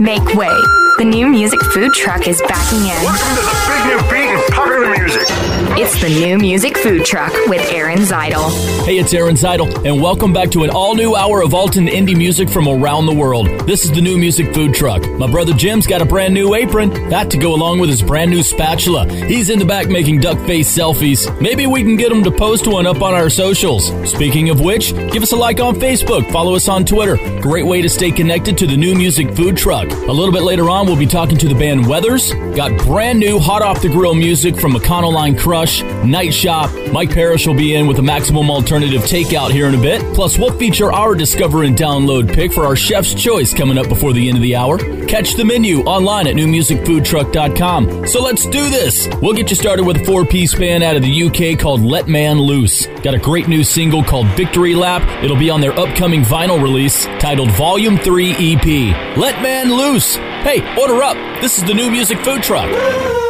Make way. The new music food truck is backing in. Welcome to the big new beat and popular music. It's the new music food truck with Aaron Zytle. Hey, it's Aaron Zytle, and welcome back to an all new hour of Alton indie music from around the world. This is the new music food truck. My brother Jim's got a brand new apron, that to go along with his brand new spatula. He's in the back making duck face selfies. Maybe we can get him to post one up on our socials. Speaking of which, give us a like on Facebook, follow us on Twitter. Great way to stay connected to the new music food truck. A little bit later on, we'll be talking to the band Weathers. Got brand new hot off the grill music from Econoline Crush, Night Shop. Mike Parrish will be in with a maximum alternative takeout here in a bit. Plus, we'll feature our discover and download pick for our chef's choice coming up before the end of the hour. Catch the menu online at newmusicfoodtruck.com. So let's do this. We'll get you started with a four piece band out of the UK called Let Man Loose. Got a great new single called Victory Lap. It'll be on their upcoming vinyl release titled Volume 3 EP. Let Man Loose. Hey, order up. This is the new music food truck.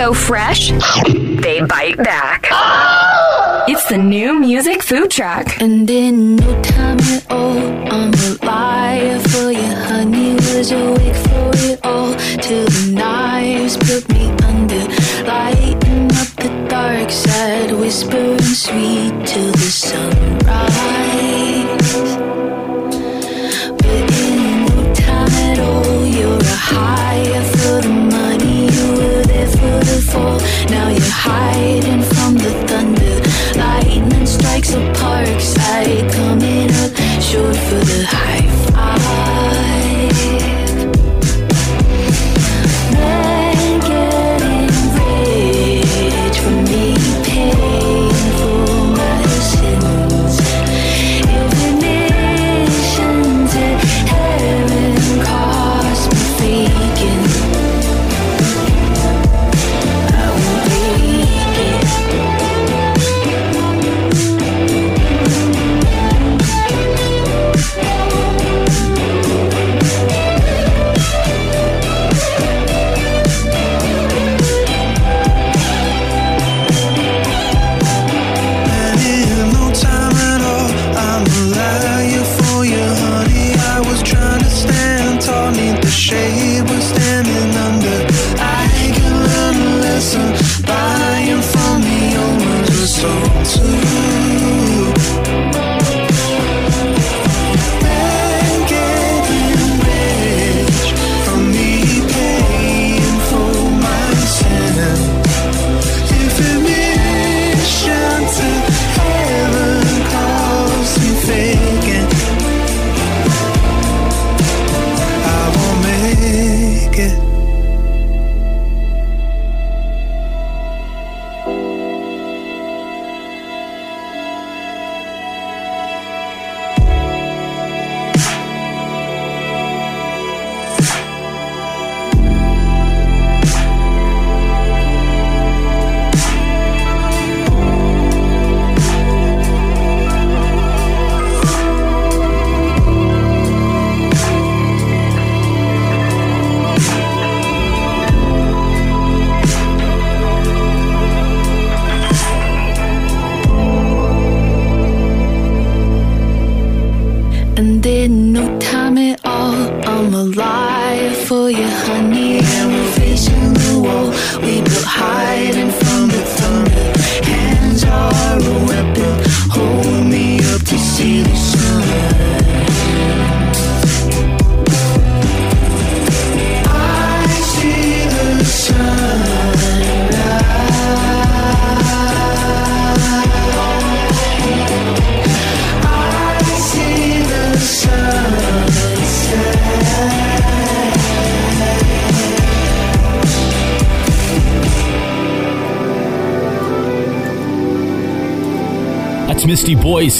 So fresh, they bite back. It's the new music food truck. And in no time at all, I'm alive for you, honey. Was awake for it all till the knives put me under, lighting up the dark side, whispering sweet till the sunrise. But in no time at all, you're a higher hiding from the thunder. Lightning strikes a park side, coming up short for the high five.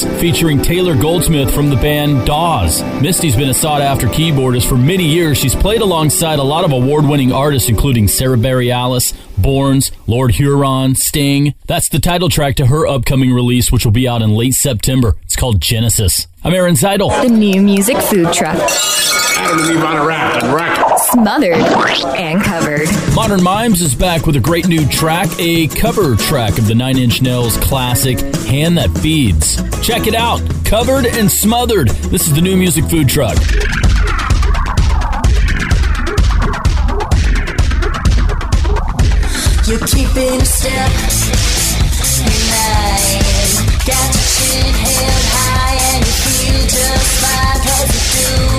Featuring Taylor Goldsmith from the band Dawes. Misty's been a sought after keyboardist for many years. She's played alongside a lot of award winning artists, including Sarah Bareilles, Borns, Lord Huron, Sting. That's the title track to her upcoming release, which will be out in late September. It's called Genesis. I'm Aaron Zytle. The new music food truck. Adam and Eve on a raft and racket. Smothered and covered. Modern Mimes is back with a great new track, a cover track of the Nine Inch Nails classic Hand That Feeds. Check it out, covered and smothered. This is the new music food truck. You're keeping step in line. Got your chin held high and you feel just fine 'cause you do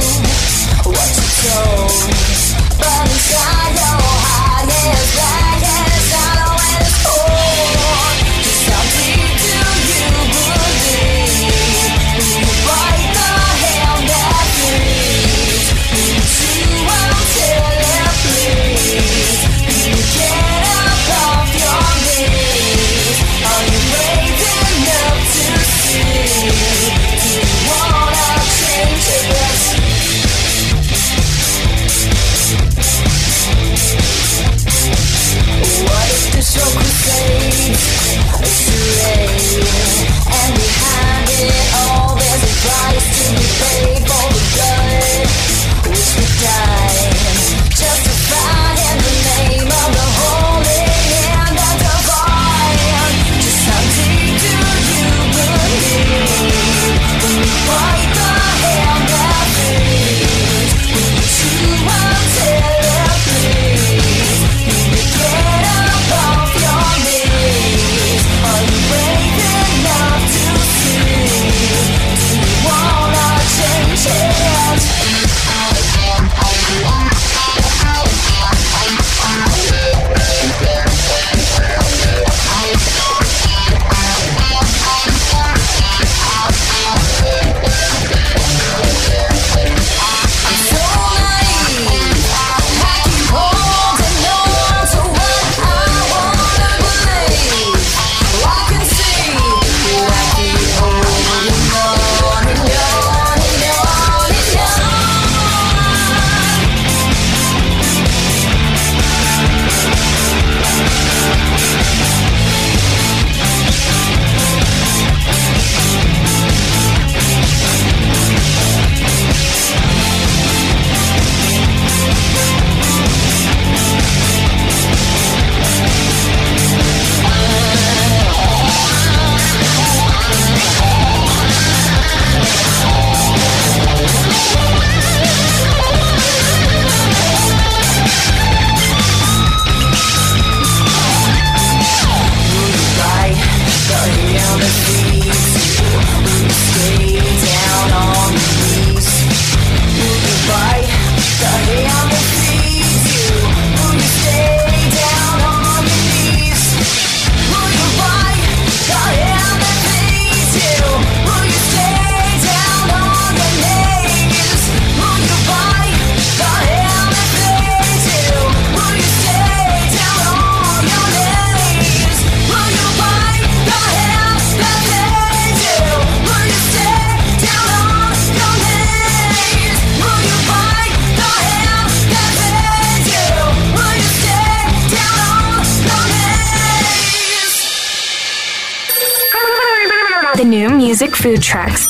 The new music food trucks.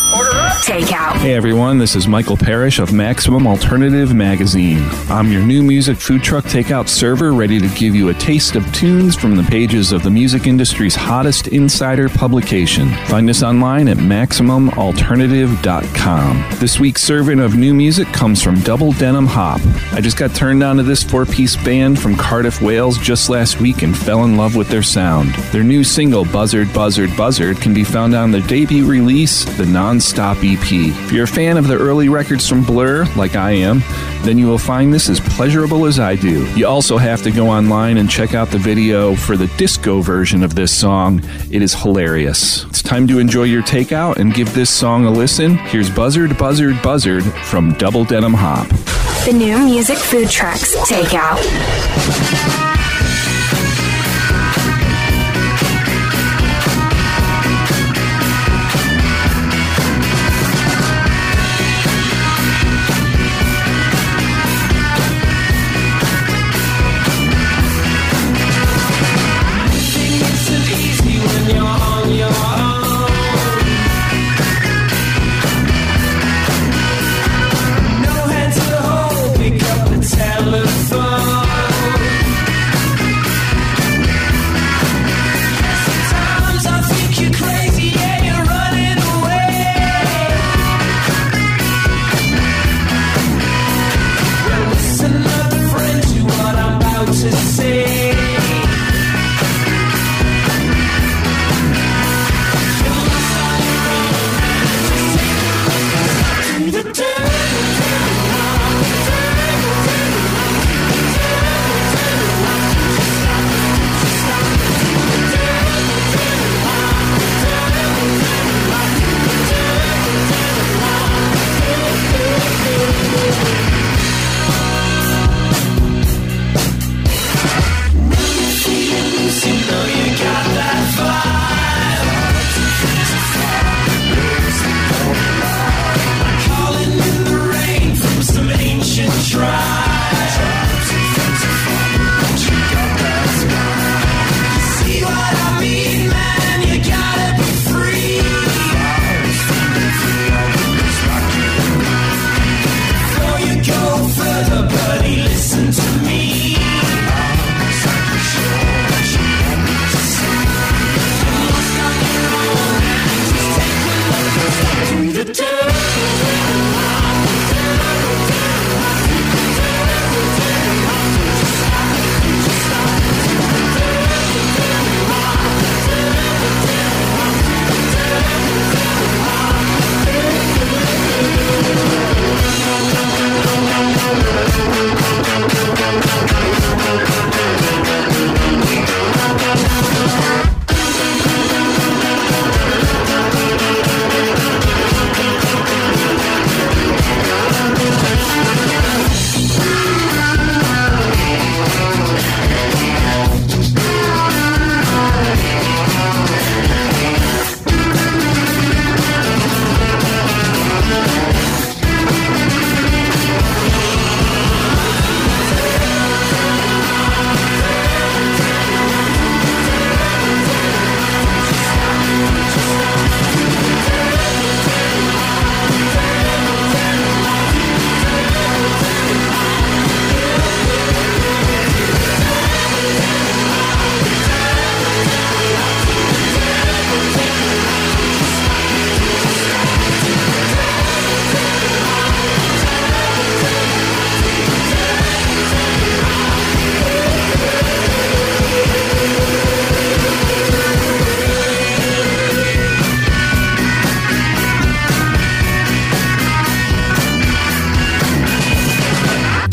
Takeout. Hey everyone, this is Michael Parrish of Maximum Alternative Magazine. I'm your new music food truck takeout server ready to give you a taste of tunes from the pages of the music industry's hottest insider publication. Find us online at MaximumAlternative.com. This week's serving of new music comes from Double Denim Hop. I just got turned on to this four piece band from Cardiff, Wales just last week and fell in love with their sound. Their new single, Buzzard, Buzzard, Buzzard, can be found on their debut release, the Non-Stop EP. If you're a fan of the early records from Blur, like I am, then you will find this as pleasurable as I do. You also have to go online and check out the video for the disco version of this song. It is hilarious. It's time to enjoy your takeout and give this song a listen. Here's Buzzard, Buzzard, Buzzard from Double Denim Hop. The new music food trucks. Takeout.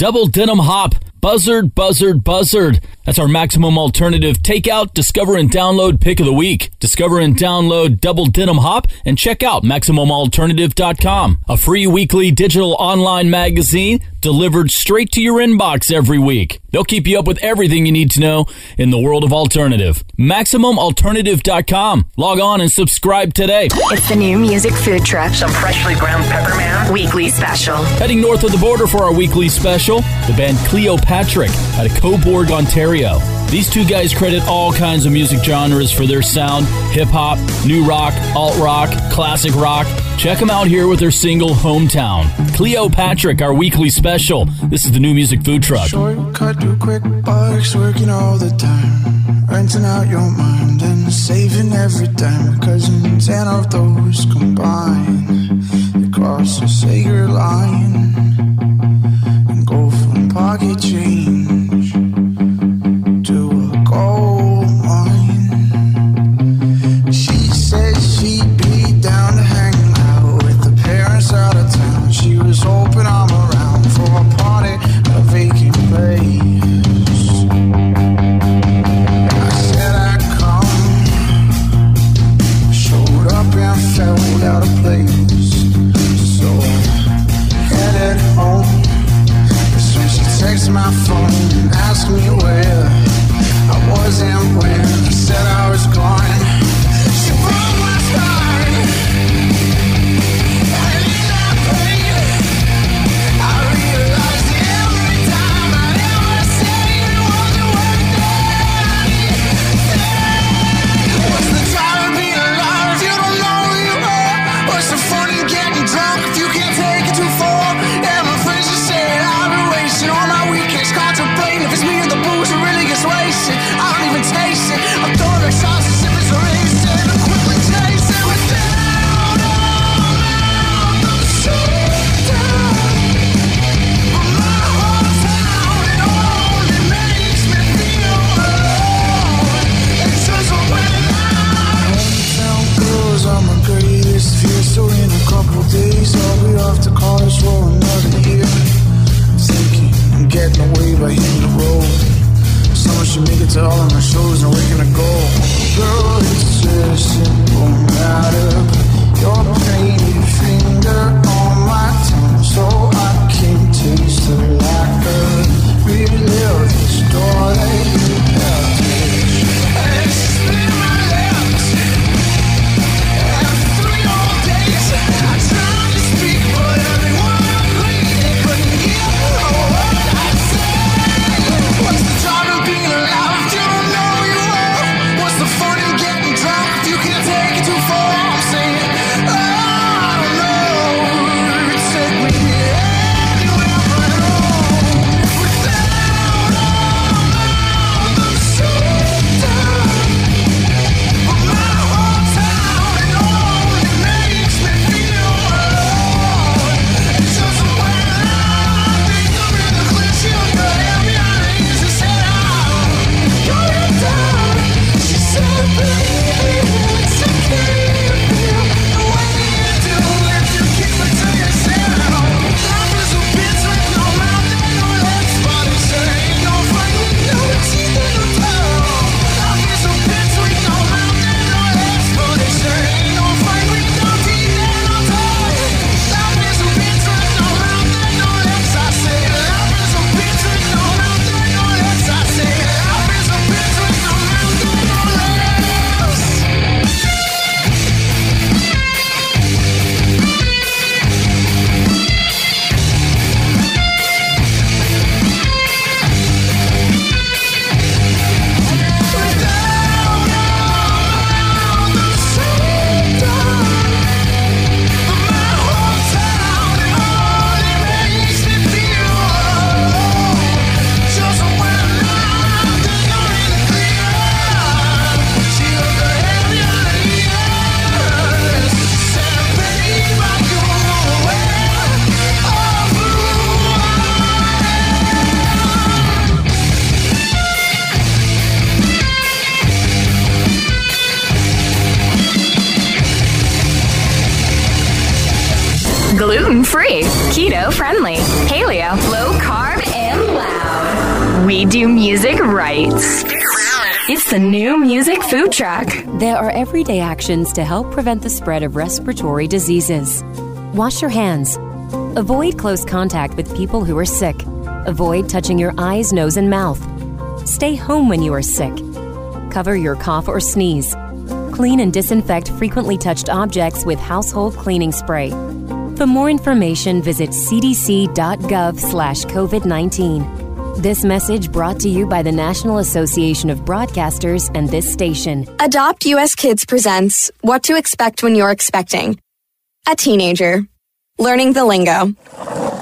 Double Denim Hop. Buzzard, buzzard, buzzard. That's our maximum alternative takeout, discover and download pick of the week. Discover and download Double Denim Hop and check out MaximumAlternative.com. A free weekly digital online magazine delivered straight to your inbox every week. They'll keep you up with everything you need to know in the world of alternative. MaximumAlternative.com. Log on and subscribe today. It's the new music food truck. Some freshly ground pepper man. Weekly special. Heading north of the border for our weekly special, the band Cleopatrick out of Cobourg, Ontario. These two guys credit all kinds of music genres for their sound hip hop, new rock, alt rock, classic rock. Check them out here with their single Hometown. Cleopatrick, our weekly special. This is the new music food truck. Shortcut to quick bucks, working all the time. Renting out your mind and saving every. Cousins and of those combined. Sacred line and go from pocket change. too far We do music right. It's the new music food truck. There are everyday actions to help prevent the spread of respiratory diseases. Wash your hands. Avoid close contact with people who are sick. Avoid touching your eyes, nose, and mouth. Stay home when you are sick. Cover your cough or sneeze. Clean and disinfect frequently touched objects with household cleaning spray. For more information, visit cdc.gov/covid19 message brought to you by the National Association of Broadcasters and this station. Adopt US Kids presents What to Expect When You're Expecting. A teenager. Learning the lingo.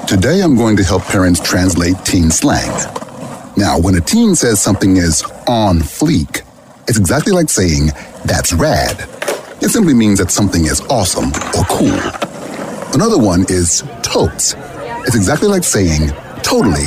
Today I'm going to help parents translate teen slang. Now, when a teen says something is on fleek, it's exactly like saying, that's rad. It simply means that something is awesome or cool. Another one is totes. It's exactly like saying, totally,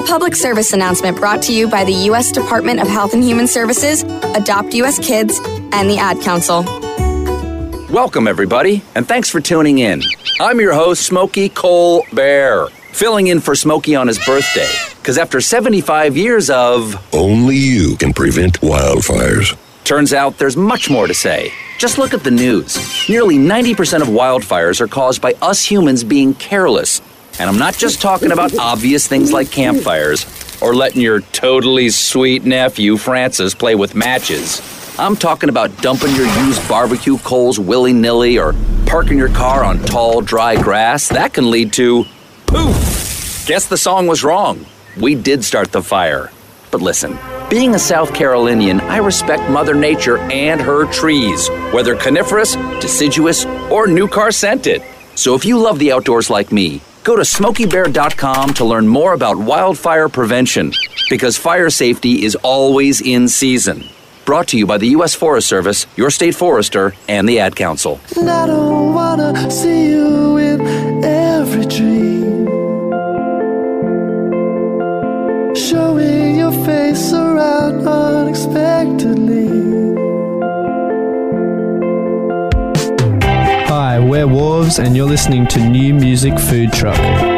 A public service announcement brought to you by the U.S. Department of Health and Human Services, Adopt U.S. Kids, and the Ad Council. Welcome, everybody, and thanks for tuning in. I'm your host, Smokey Cole Bear, filling in for Smokey on his birthday. Because after 75 years of. Only you can prevent wildfires. Turns out there's much more to say. Just look at the news. Nearly 90% of wildfires are caused by us humans being careless. And I'm not just talking about obvious things like campfires or letting your totally sweet nephew Francis play with matches. I'm talking about dumping your used barbecue coals willy nilly or parking your car on tall, dry grass. That can lead to poof. Guess the song was wrong. We did start the fire. But listen, being a South Carolinian, I respect Mother Nature and her trees, whether coniferous, deciduous, or new car scented. So if you love the outdoors like me, go to smokeybear.com to learn more about wildfire prevention, because fire safety is always in season. Brought to you by the U.S. Forest Service, your state forester, and the Ad Council. Showing your face around unexpectedly. We're Wharves, and you're listening to New Music Food Truck.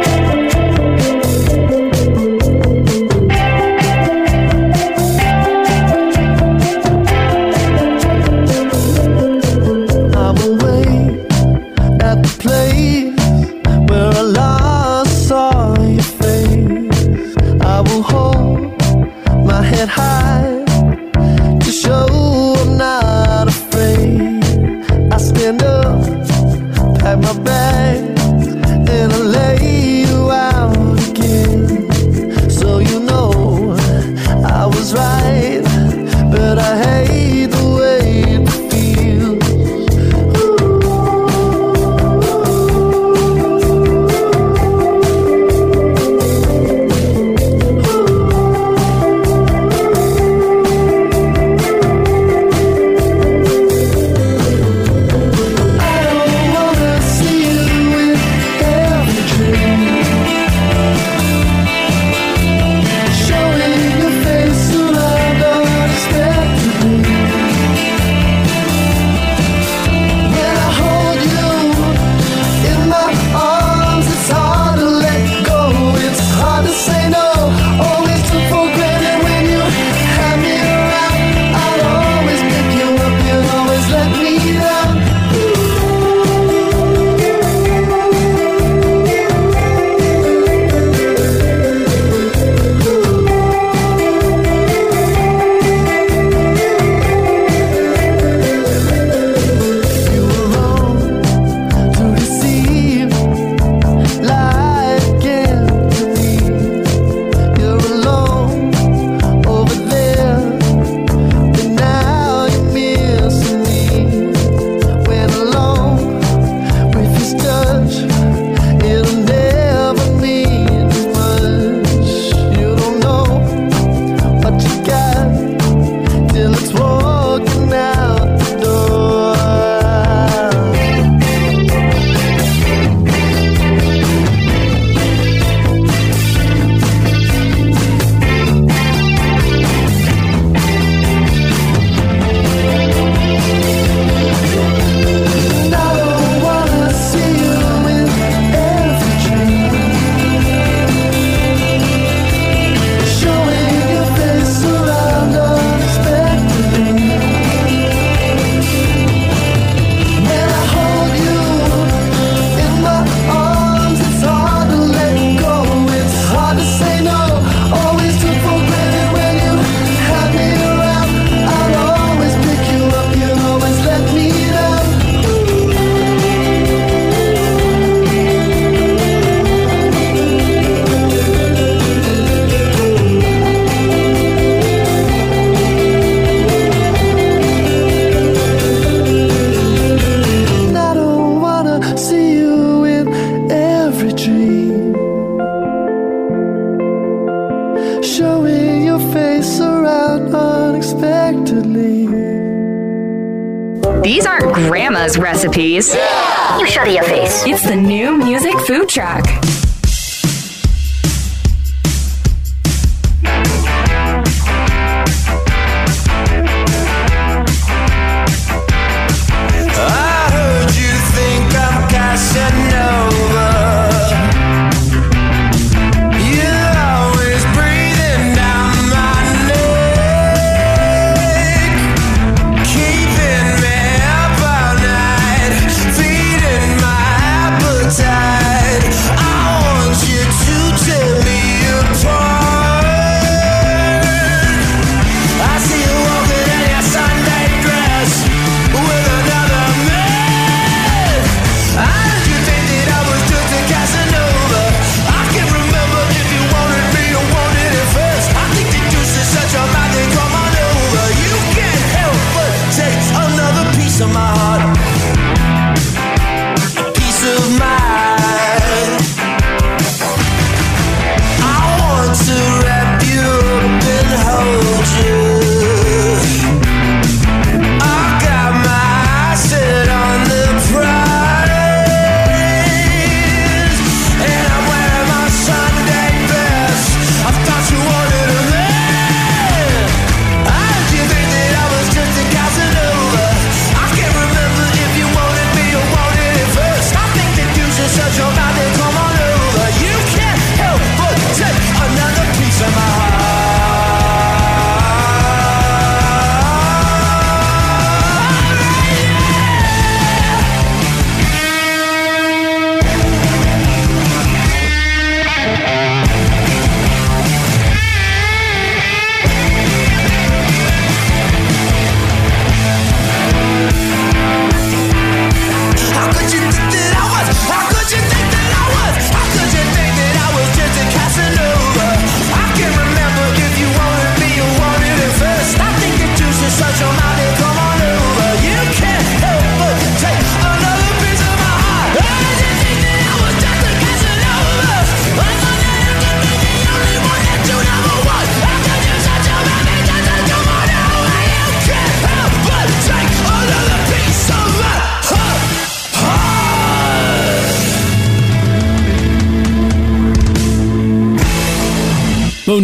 Music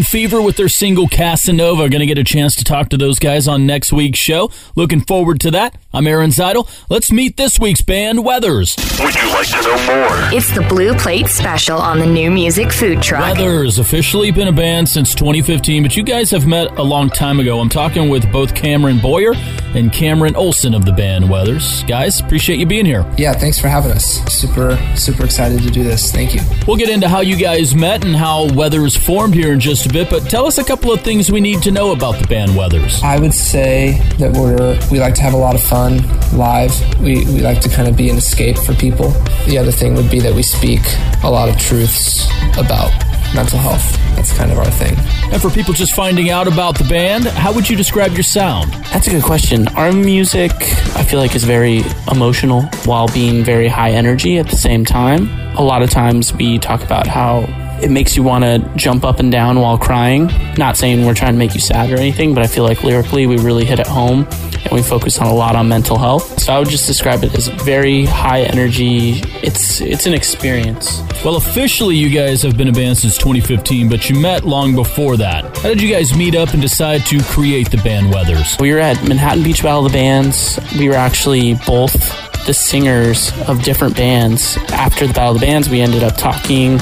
Fever with their single Casanova. Going to get a chance to talk to those guys on next week's show. Looking forward to that. I'm Aaron Zytle. Let's meet this week's band, Weathers. Would you like to know more? It's the Blue Plate Special on the new music food truck. Weathers, officially been a band since 2015, but you guys have met a long time ago. I'm talking with both Cameron Boyer and Cameron Olson of the band Weathers. Guys, appreciate you being here. Yeah, thanks for having us. Super, super excited to do this. Thank you. We'll get into how you guys met and how Weathers formed here in just a bit, but tell us a couple of things we need to know about the band Weathers. I would say that we're we like to have a lot of fun live. We we like to kind of be an escape for people. The other thing would be that we speak a lot of truths about mental health. That's kind of our thing. And for people just finding out about the band, how would you describe your sound? That's a good question. Our music, I feel like, is very emotional while being very high energy at the same time. A lot of times we talk about how it makes you want to jump up and down while crying. Not saying we're trying to make you sad or anything, but I feel like lyrically we really hit it home and we focus on a lot on mental health. So I would just describe it as very high energy. It's it's an experience. Well, officially, you guys have been a band since 2015, but you met long before that. How did you guys meet up and decide to create the band Weathers? We were at Manhattan Beach Battle of the Bands. We were actually both the singers of different bands. After the Battle of the Bands, we ended up talking,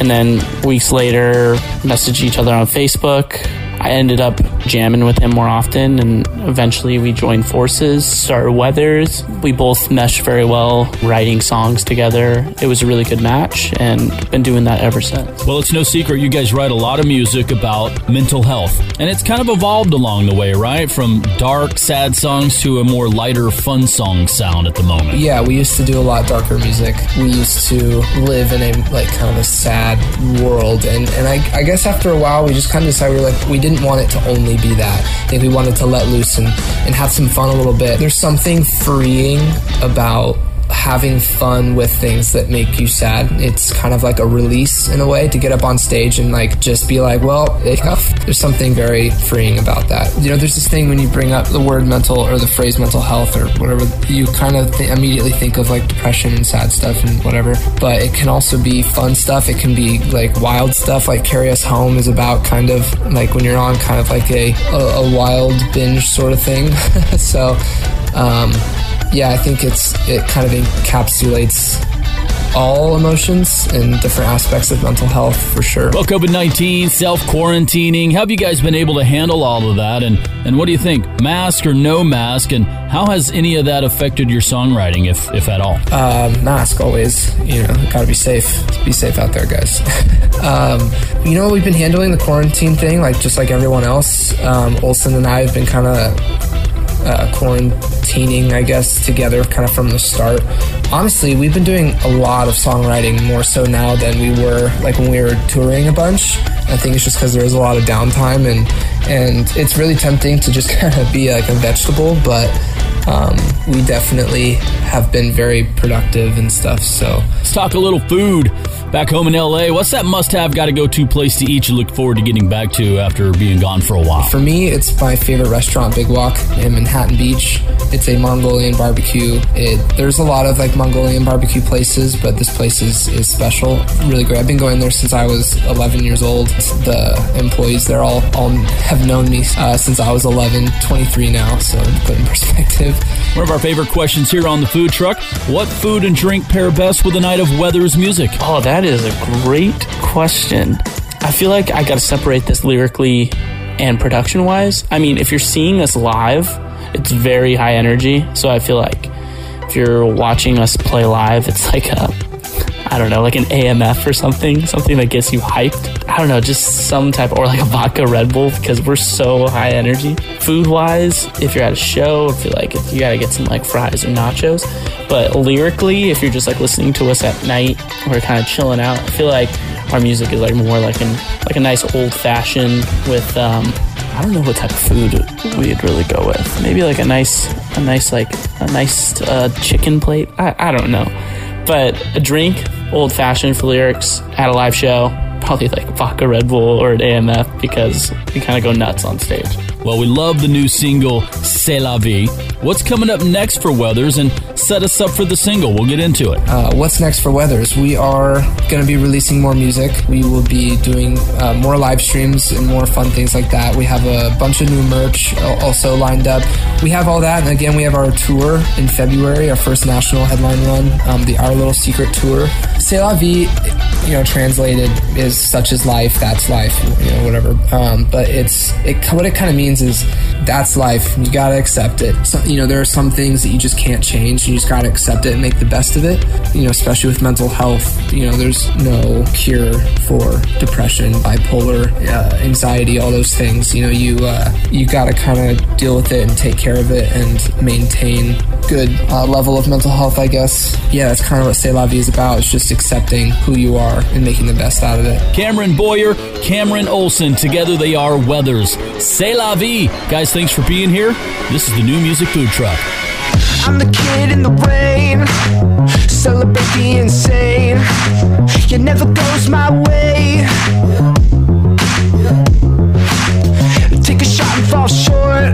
and then weeks later, messaged each other on Facebook. I ended up jamming with him more often, and eventually we joined forces, started Weathers. We both meshed very well, writing songs together. It was a really good match, and been doing that ever since. Well, it's no secret you guys write a lot of music about mental health, and it's kind of evolved along the way, right? From dark, sad songs to a more lighter, fun song sound at the moment. Yeah, we used to do a lot darker music. We used to live in a like kind of a sad world, and and I, I guess after a while we just kind of decided we were like we didn't want it to only be that. I think we wanted to let loose and and have some fun a little bit. There's something freeing about having fun with things that make you sad. It's kind of like a release in a way to get up on stage and like just be like, well, there's something very freeing about that. You know, there's this thing when you bring up the word mental or the phrase mental health or whatever, you kind of th- immediately think of like depression and sad stuff and whatever. But it can also be fun stuff. It can be like wild stuff. Like Carry Us Home is about kind of like when you're on kind of like a, a, a wild binge sort of thing. so, um, yeah, I think it's it kind of encapsulates all emotions and different aspects of mental health for sure. Well, COVID 19, self quarantining, how have you guys been able to handle all of that? And, and what do you think? Mask or no mask? And how has any of that affected your songwriting, if, if at all? Uh, mask always, you know, gotta be safe. Be safe out there, guys. um, you know, we've been handling the quarantine thing like just like everyone else. Um, Olson and I have been kind of uh, quarantining, I guess, together kind of from the start. Honestly, we've been doing a lot of songwriting more so now than we were like when we were touring a bunch. I think it's just because there was a lot of downtime and and it's really tempting to just kind of be like a vegetable, but um, we definitely have been very productive and stuff. So let's talk a little food. Back home in LA, what's that must have got to go to place to eat you look forward to getting back to after being gone for a while? For me, it's my favorite restaurant, Big Wok in Manhattan Beach. It's a Mongolian barbecue. It, there's a lot of like Mongolian barbecue places, but this place is, is special, really great. I've been going there since I was 11 years old. The employees there all, all have known me uh, since I was 11, 23 now, so put in perspective. One of our favorite questions here on the food truck What food and drink pair best with a night of Weathers music? Oh, that is a great question. I feel like I got to separate this lyrically and production wise. I mean, if you're seeing us live, it's very high energy. So I feel like if you're watching us play live, it's like a, I don't know, like an AMF or something, something that gets you hyped. I don't know, just some type, or like a vodka Red Bull because we're so high energy. Food wise, if you're at a show, I feel like you gotta get some like fries or nachos. But lyrically, if you're just like listening to us at night, we're kind of chilling out. I feel like our music is like more like an like a nice old fashioned with um I don't know what type of food we'd really go with. Maybe like a nice a nice like a nice uh, chicken plate. I, I don't know. But a drink, old fashioned for lyrics at a live show, probably like vodka Red Bull or an AMF because we kind of go nuts on stage. Well, we love the new single, C'est la vie. What's coming up next for Weathers and set us up for the single? We'll get into it. Uh, what's next for Weathers? We are going to be releasing more music. We will be doing uh, more live streams and more fun things like that. We have a bunch of new merch also lined up. We have all that. And again, we have our tour in February, our first national headline run, um, the Our Little Secret Tour. C'est la vie, you know, translated is such as life, that's life, you know, whatever. Um, but it's, it, what it kind of means is that's life. You gotta accept it. So, you know, there are some things that you just can't change. You just gotta accept it and make the best of it. You know, especially with mental health. You know, there's no cure for depression, bipolar, uh, anxiety, all those things. You know, you uh, you gotta kind of deal with it and take care of it and maintain good uh, level of mental health. I guess. Yeah, that's kind of what C'est La Vie is about. It's just accepting who you are and making the best out of it. Cameron Boyer, Cameron Olson, together they are Weathers. C'est la Guys, thanks for being here. This is the new music food truck. I'm the kid in the rain, celebrate the insane. It never goes my way. Take a shot and fall short.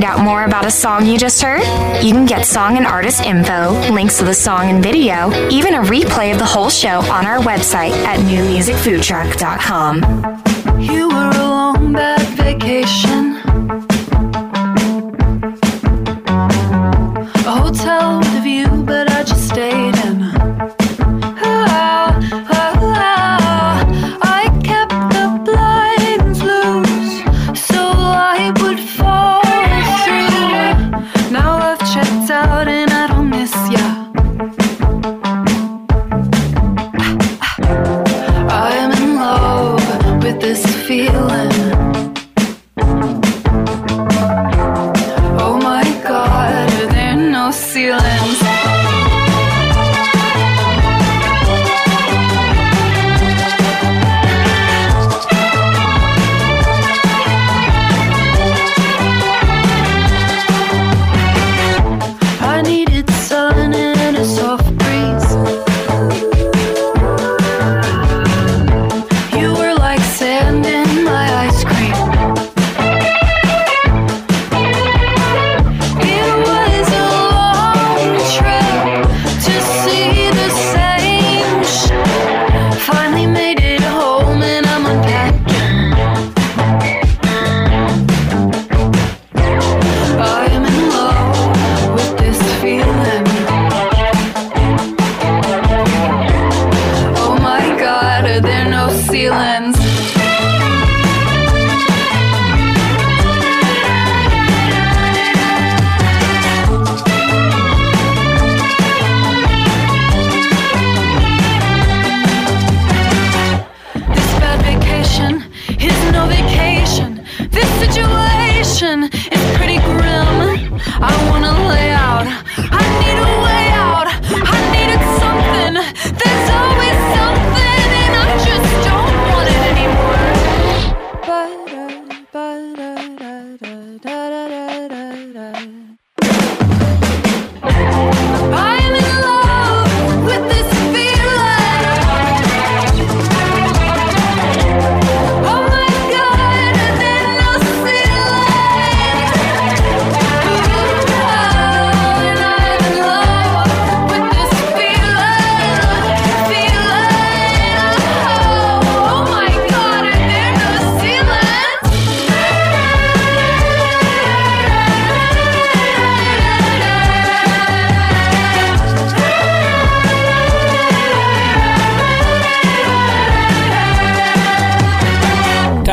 find out more about a song you just heard? You can get song and artist info, links to the song and video, even a replay of the whole show on our website at newmusicfoodtruck.com.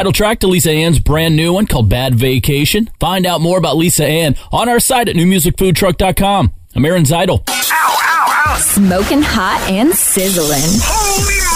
title track to Liza Anne's brand new one called Bad Vacation. Find out more about Lisa Ann on our site at newmusicfoodtruck.com. I'm Aaron Zytle. Ow, ow, ow. Smoking hot and sizzling. Holy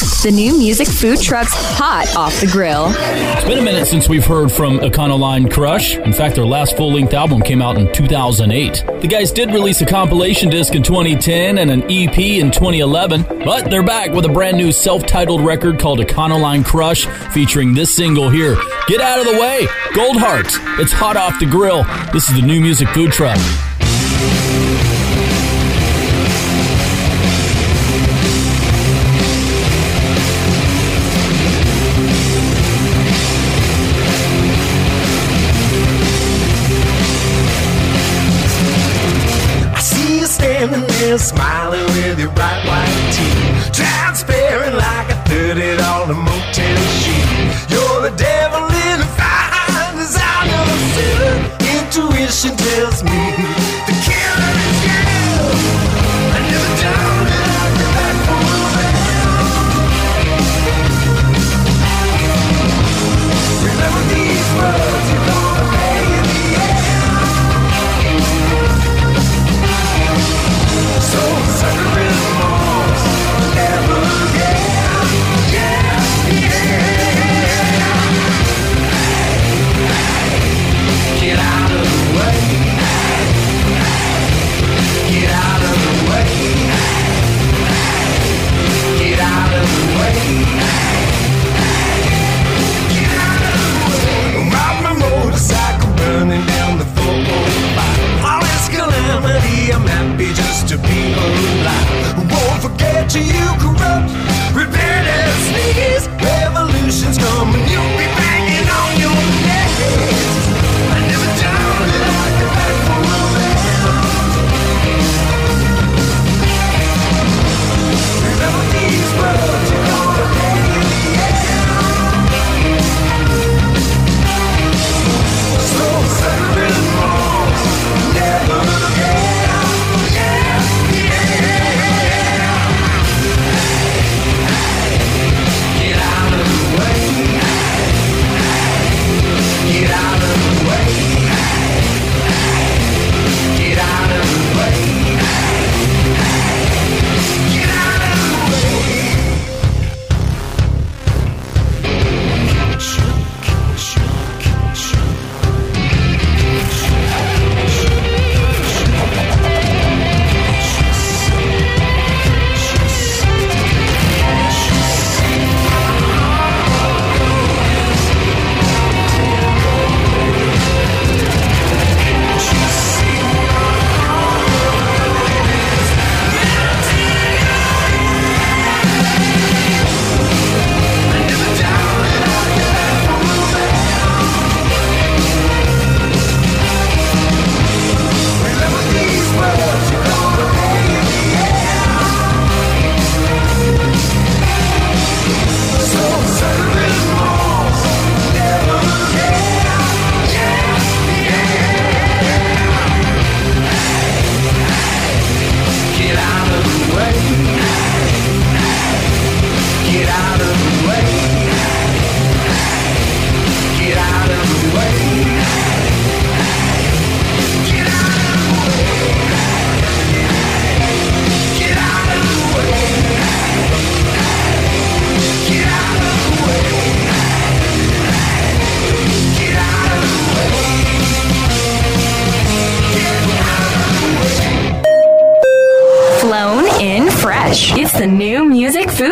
the new music food trucks hot off the grill. It's been a minute since we've heard from Econoline Crush. In fact, their last full length album came out in 2008. The guys did release a compilation disc in 2010 and an EP in 2011, but they're back with a brand new self titled record called Econoline Crush featuring this single here Get Out of the Way, Gold Hearts. It's hot off the grill. This is the new music food truck. smiling with your right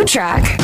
track.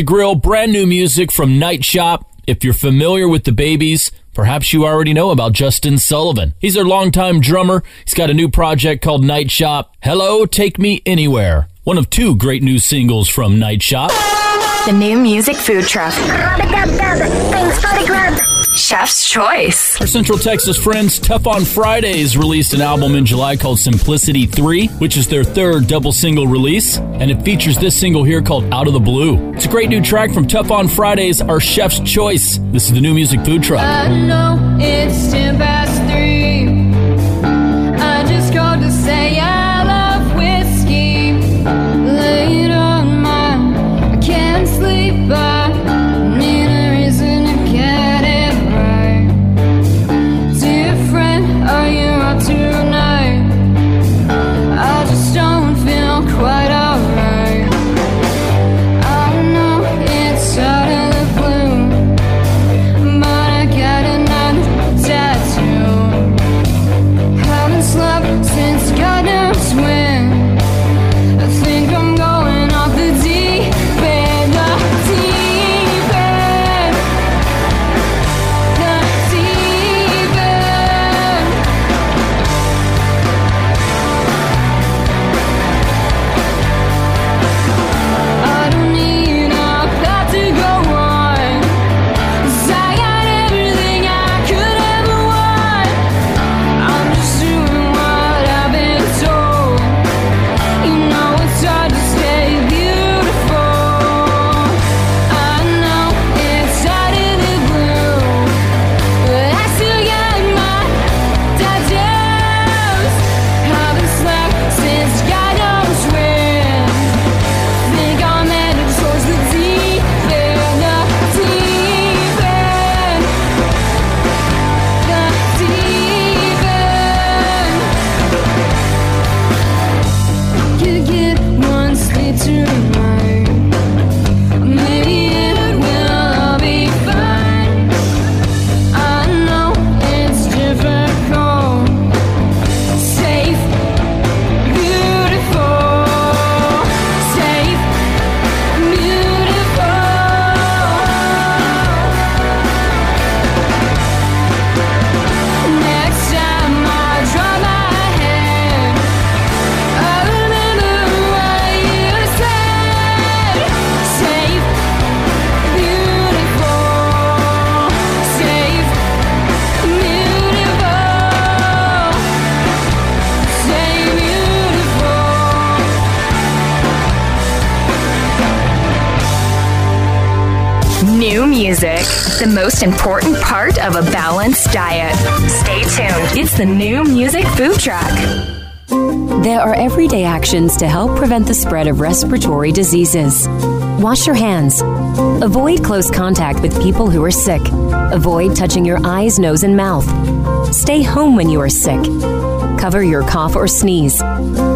The grill, brand new music from Night Shop. If you're familiar with the babies, perhaps you already know about Justin Sullivan. He's their longtime drummer. He's got a new project called Night Shop. Hello, Take Me Anywhere. One of two great new singles from Night Shop. The new music food truck. Thanks for the grub. Chef's Choice. Our Central Texas friends Tough on Fridays released an album in July called Simplicity 3, which is their third double single release, and it features this single here called Out of the Blue. It's a great new track from Tough on Fridays, our Chef's Choice. This is the new music food truck. The most important part of a balanced diet. Stay tuned. It's the New Music Food Truck. There are everyday actions to help prevent the spread of respiratory diseases. Wash your hands. Avoid close contact with people who are sick. Avoid touching your eyes, nose, and mouth. Stay home when you are sick. Cover your cough or sneeze.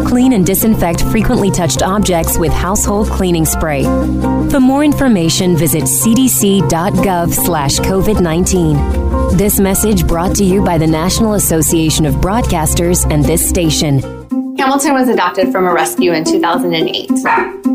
Clean and disinfect frequently touched objects with household cleaning spray. For more information, visit cdc.gov slash COVID-19. This message brought to you by the National Association of Broadcasters and this station. Hamilton was adopted from a rescue in 2008.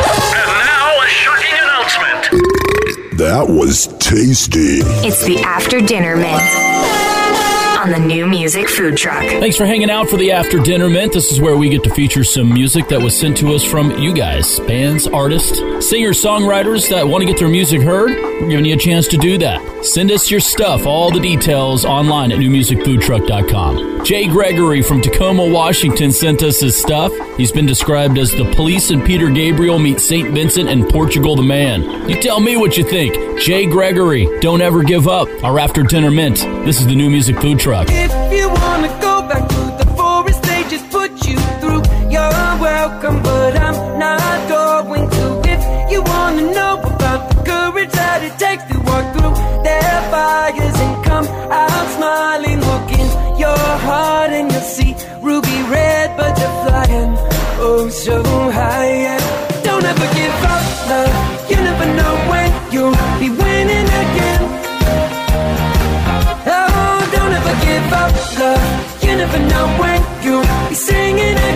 That was tasty. It's the After Dinner Mint on the New Music Food Truck. Thanks for hanging out for the After Dinner Mint. This is where we get to feature some music that was sent to us from you guys, bands, artists, singers, songwriters that want to get their music heard. We're giving you a chance to do that. Send us your stuff, all the details online at newmusicfoodtruck.com. Jay Gregory from Tacoma, Washington sent us his stuff. He's been described as the police and Peter Gabriel meet St. Vincent and Portugal the Man. You tell me what you think. Jay Gregory, don't ever give up. Our After Dinner Mint. This is the New Music Food Truck. If you wanna go back to the forest, they just put you through. You're welcome, but I'm not going to. If you wanna know about the courage that it takes to walk through their fires and come out smiling, look in your heart and you'll see ruby red butterfly flying oh so high. Singing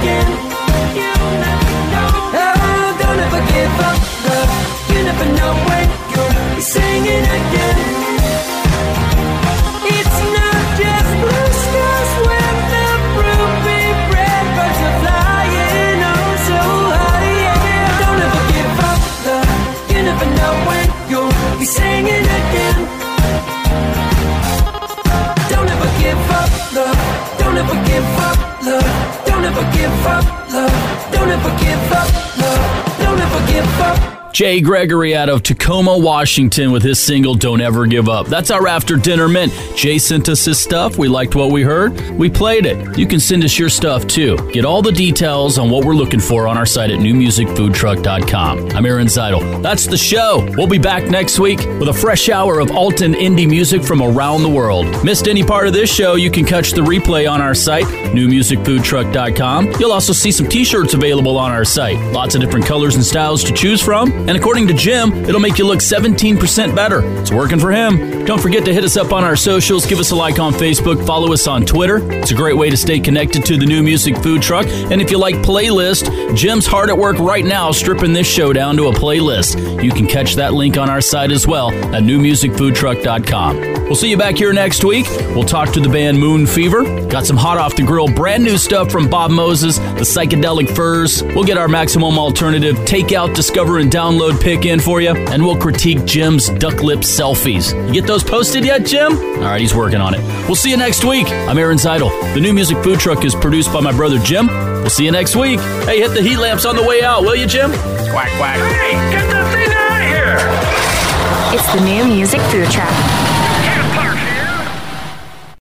again. Jay Gregory out of Tacoma, Washington with his single Don't Ever Give Up. That's our after dinner mint. Jay sent us his stuff. We liked what we heard. We played it. You can send us your stuff too. Get all the details on what we're looking for on our site at newmusicfoodtruck.com. I'm Aaron Zytle. That's the show. We'll be back next week with a fresh hour of Alton indie music from around the world. Missed any part of this show, you can catch the replay on our site, newmusicfoodtruck.com. You'll also see some t-shirts available on our site. Lots of different colors and styles to choose from. And according to Jim, it'll make you look 17% better. It's working for him. Don't forget to hit us up on our socials, give us a like on Facebook, follow us on Twitter. It's a great way to stay connected to the new music food truck. And if you like playlist, Jim's hard at work right now stripping this show down to a playlist. You can catch that link on our site as well at newmusicfoodtruck.com. We'll see you back here next week. We'll talk to the band Moon Fever. Got some hot off the grill, brand new stuff from Bob Moses, the Psychedelic Furs. We'll get our maximum alternative takeout, discover, and download pick in for you, and we'll critique Jim's duck lip selfies. You get those posted yet, Jim? All right, he's working on it. We'll see you next week. I'm Aaron Zytle. The new music food truck is produced by my brother Jim. We'll see you next week. Hey, hit the heat lamps on the way out, will you, Jim? Quack, quack. Hey, get the thing out of here! It's the new music food truck.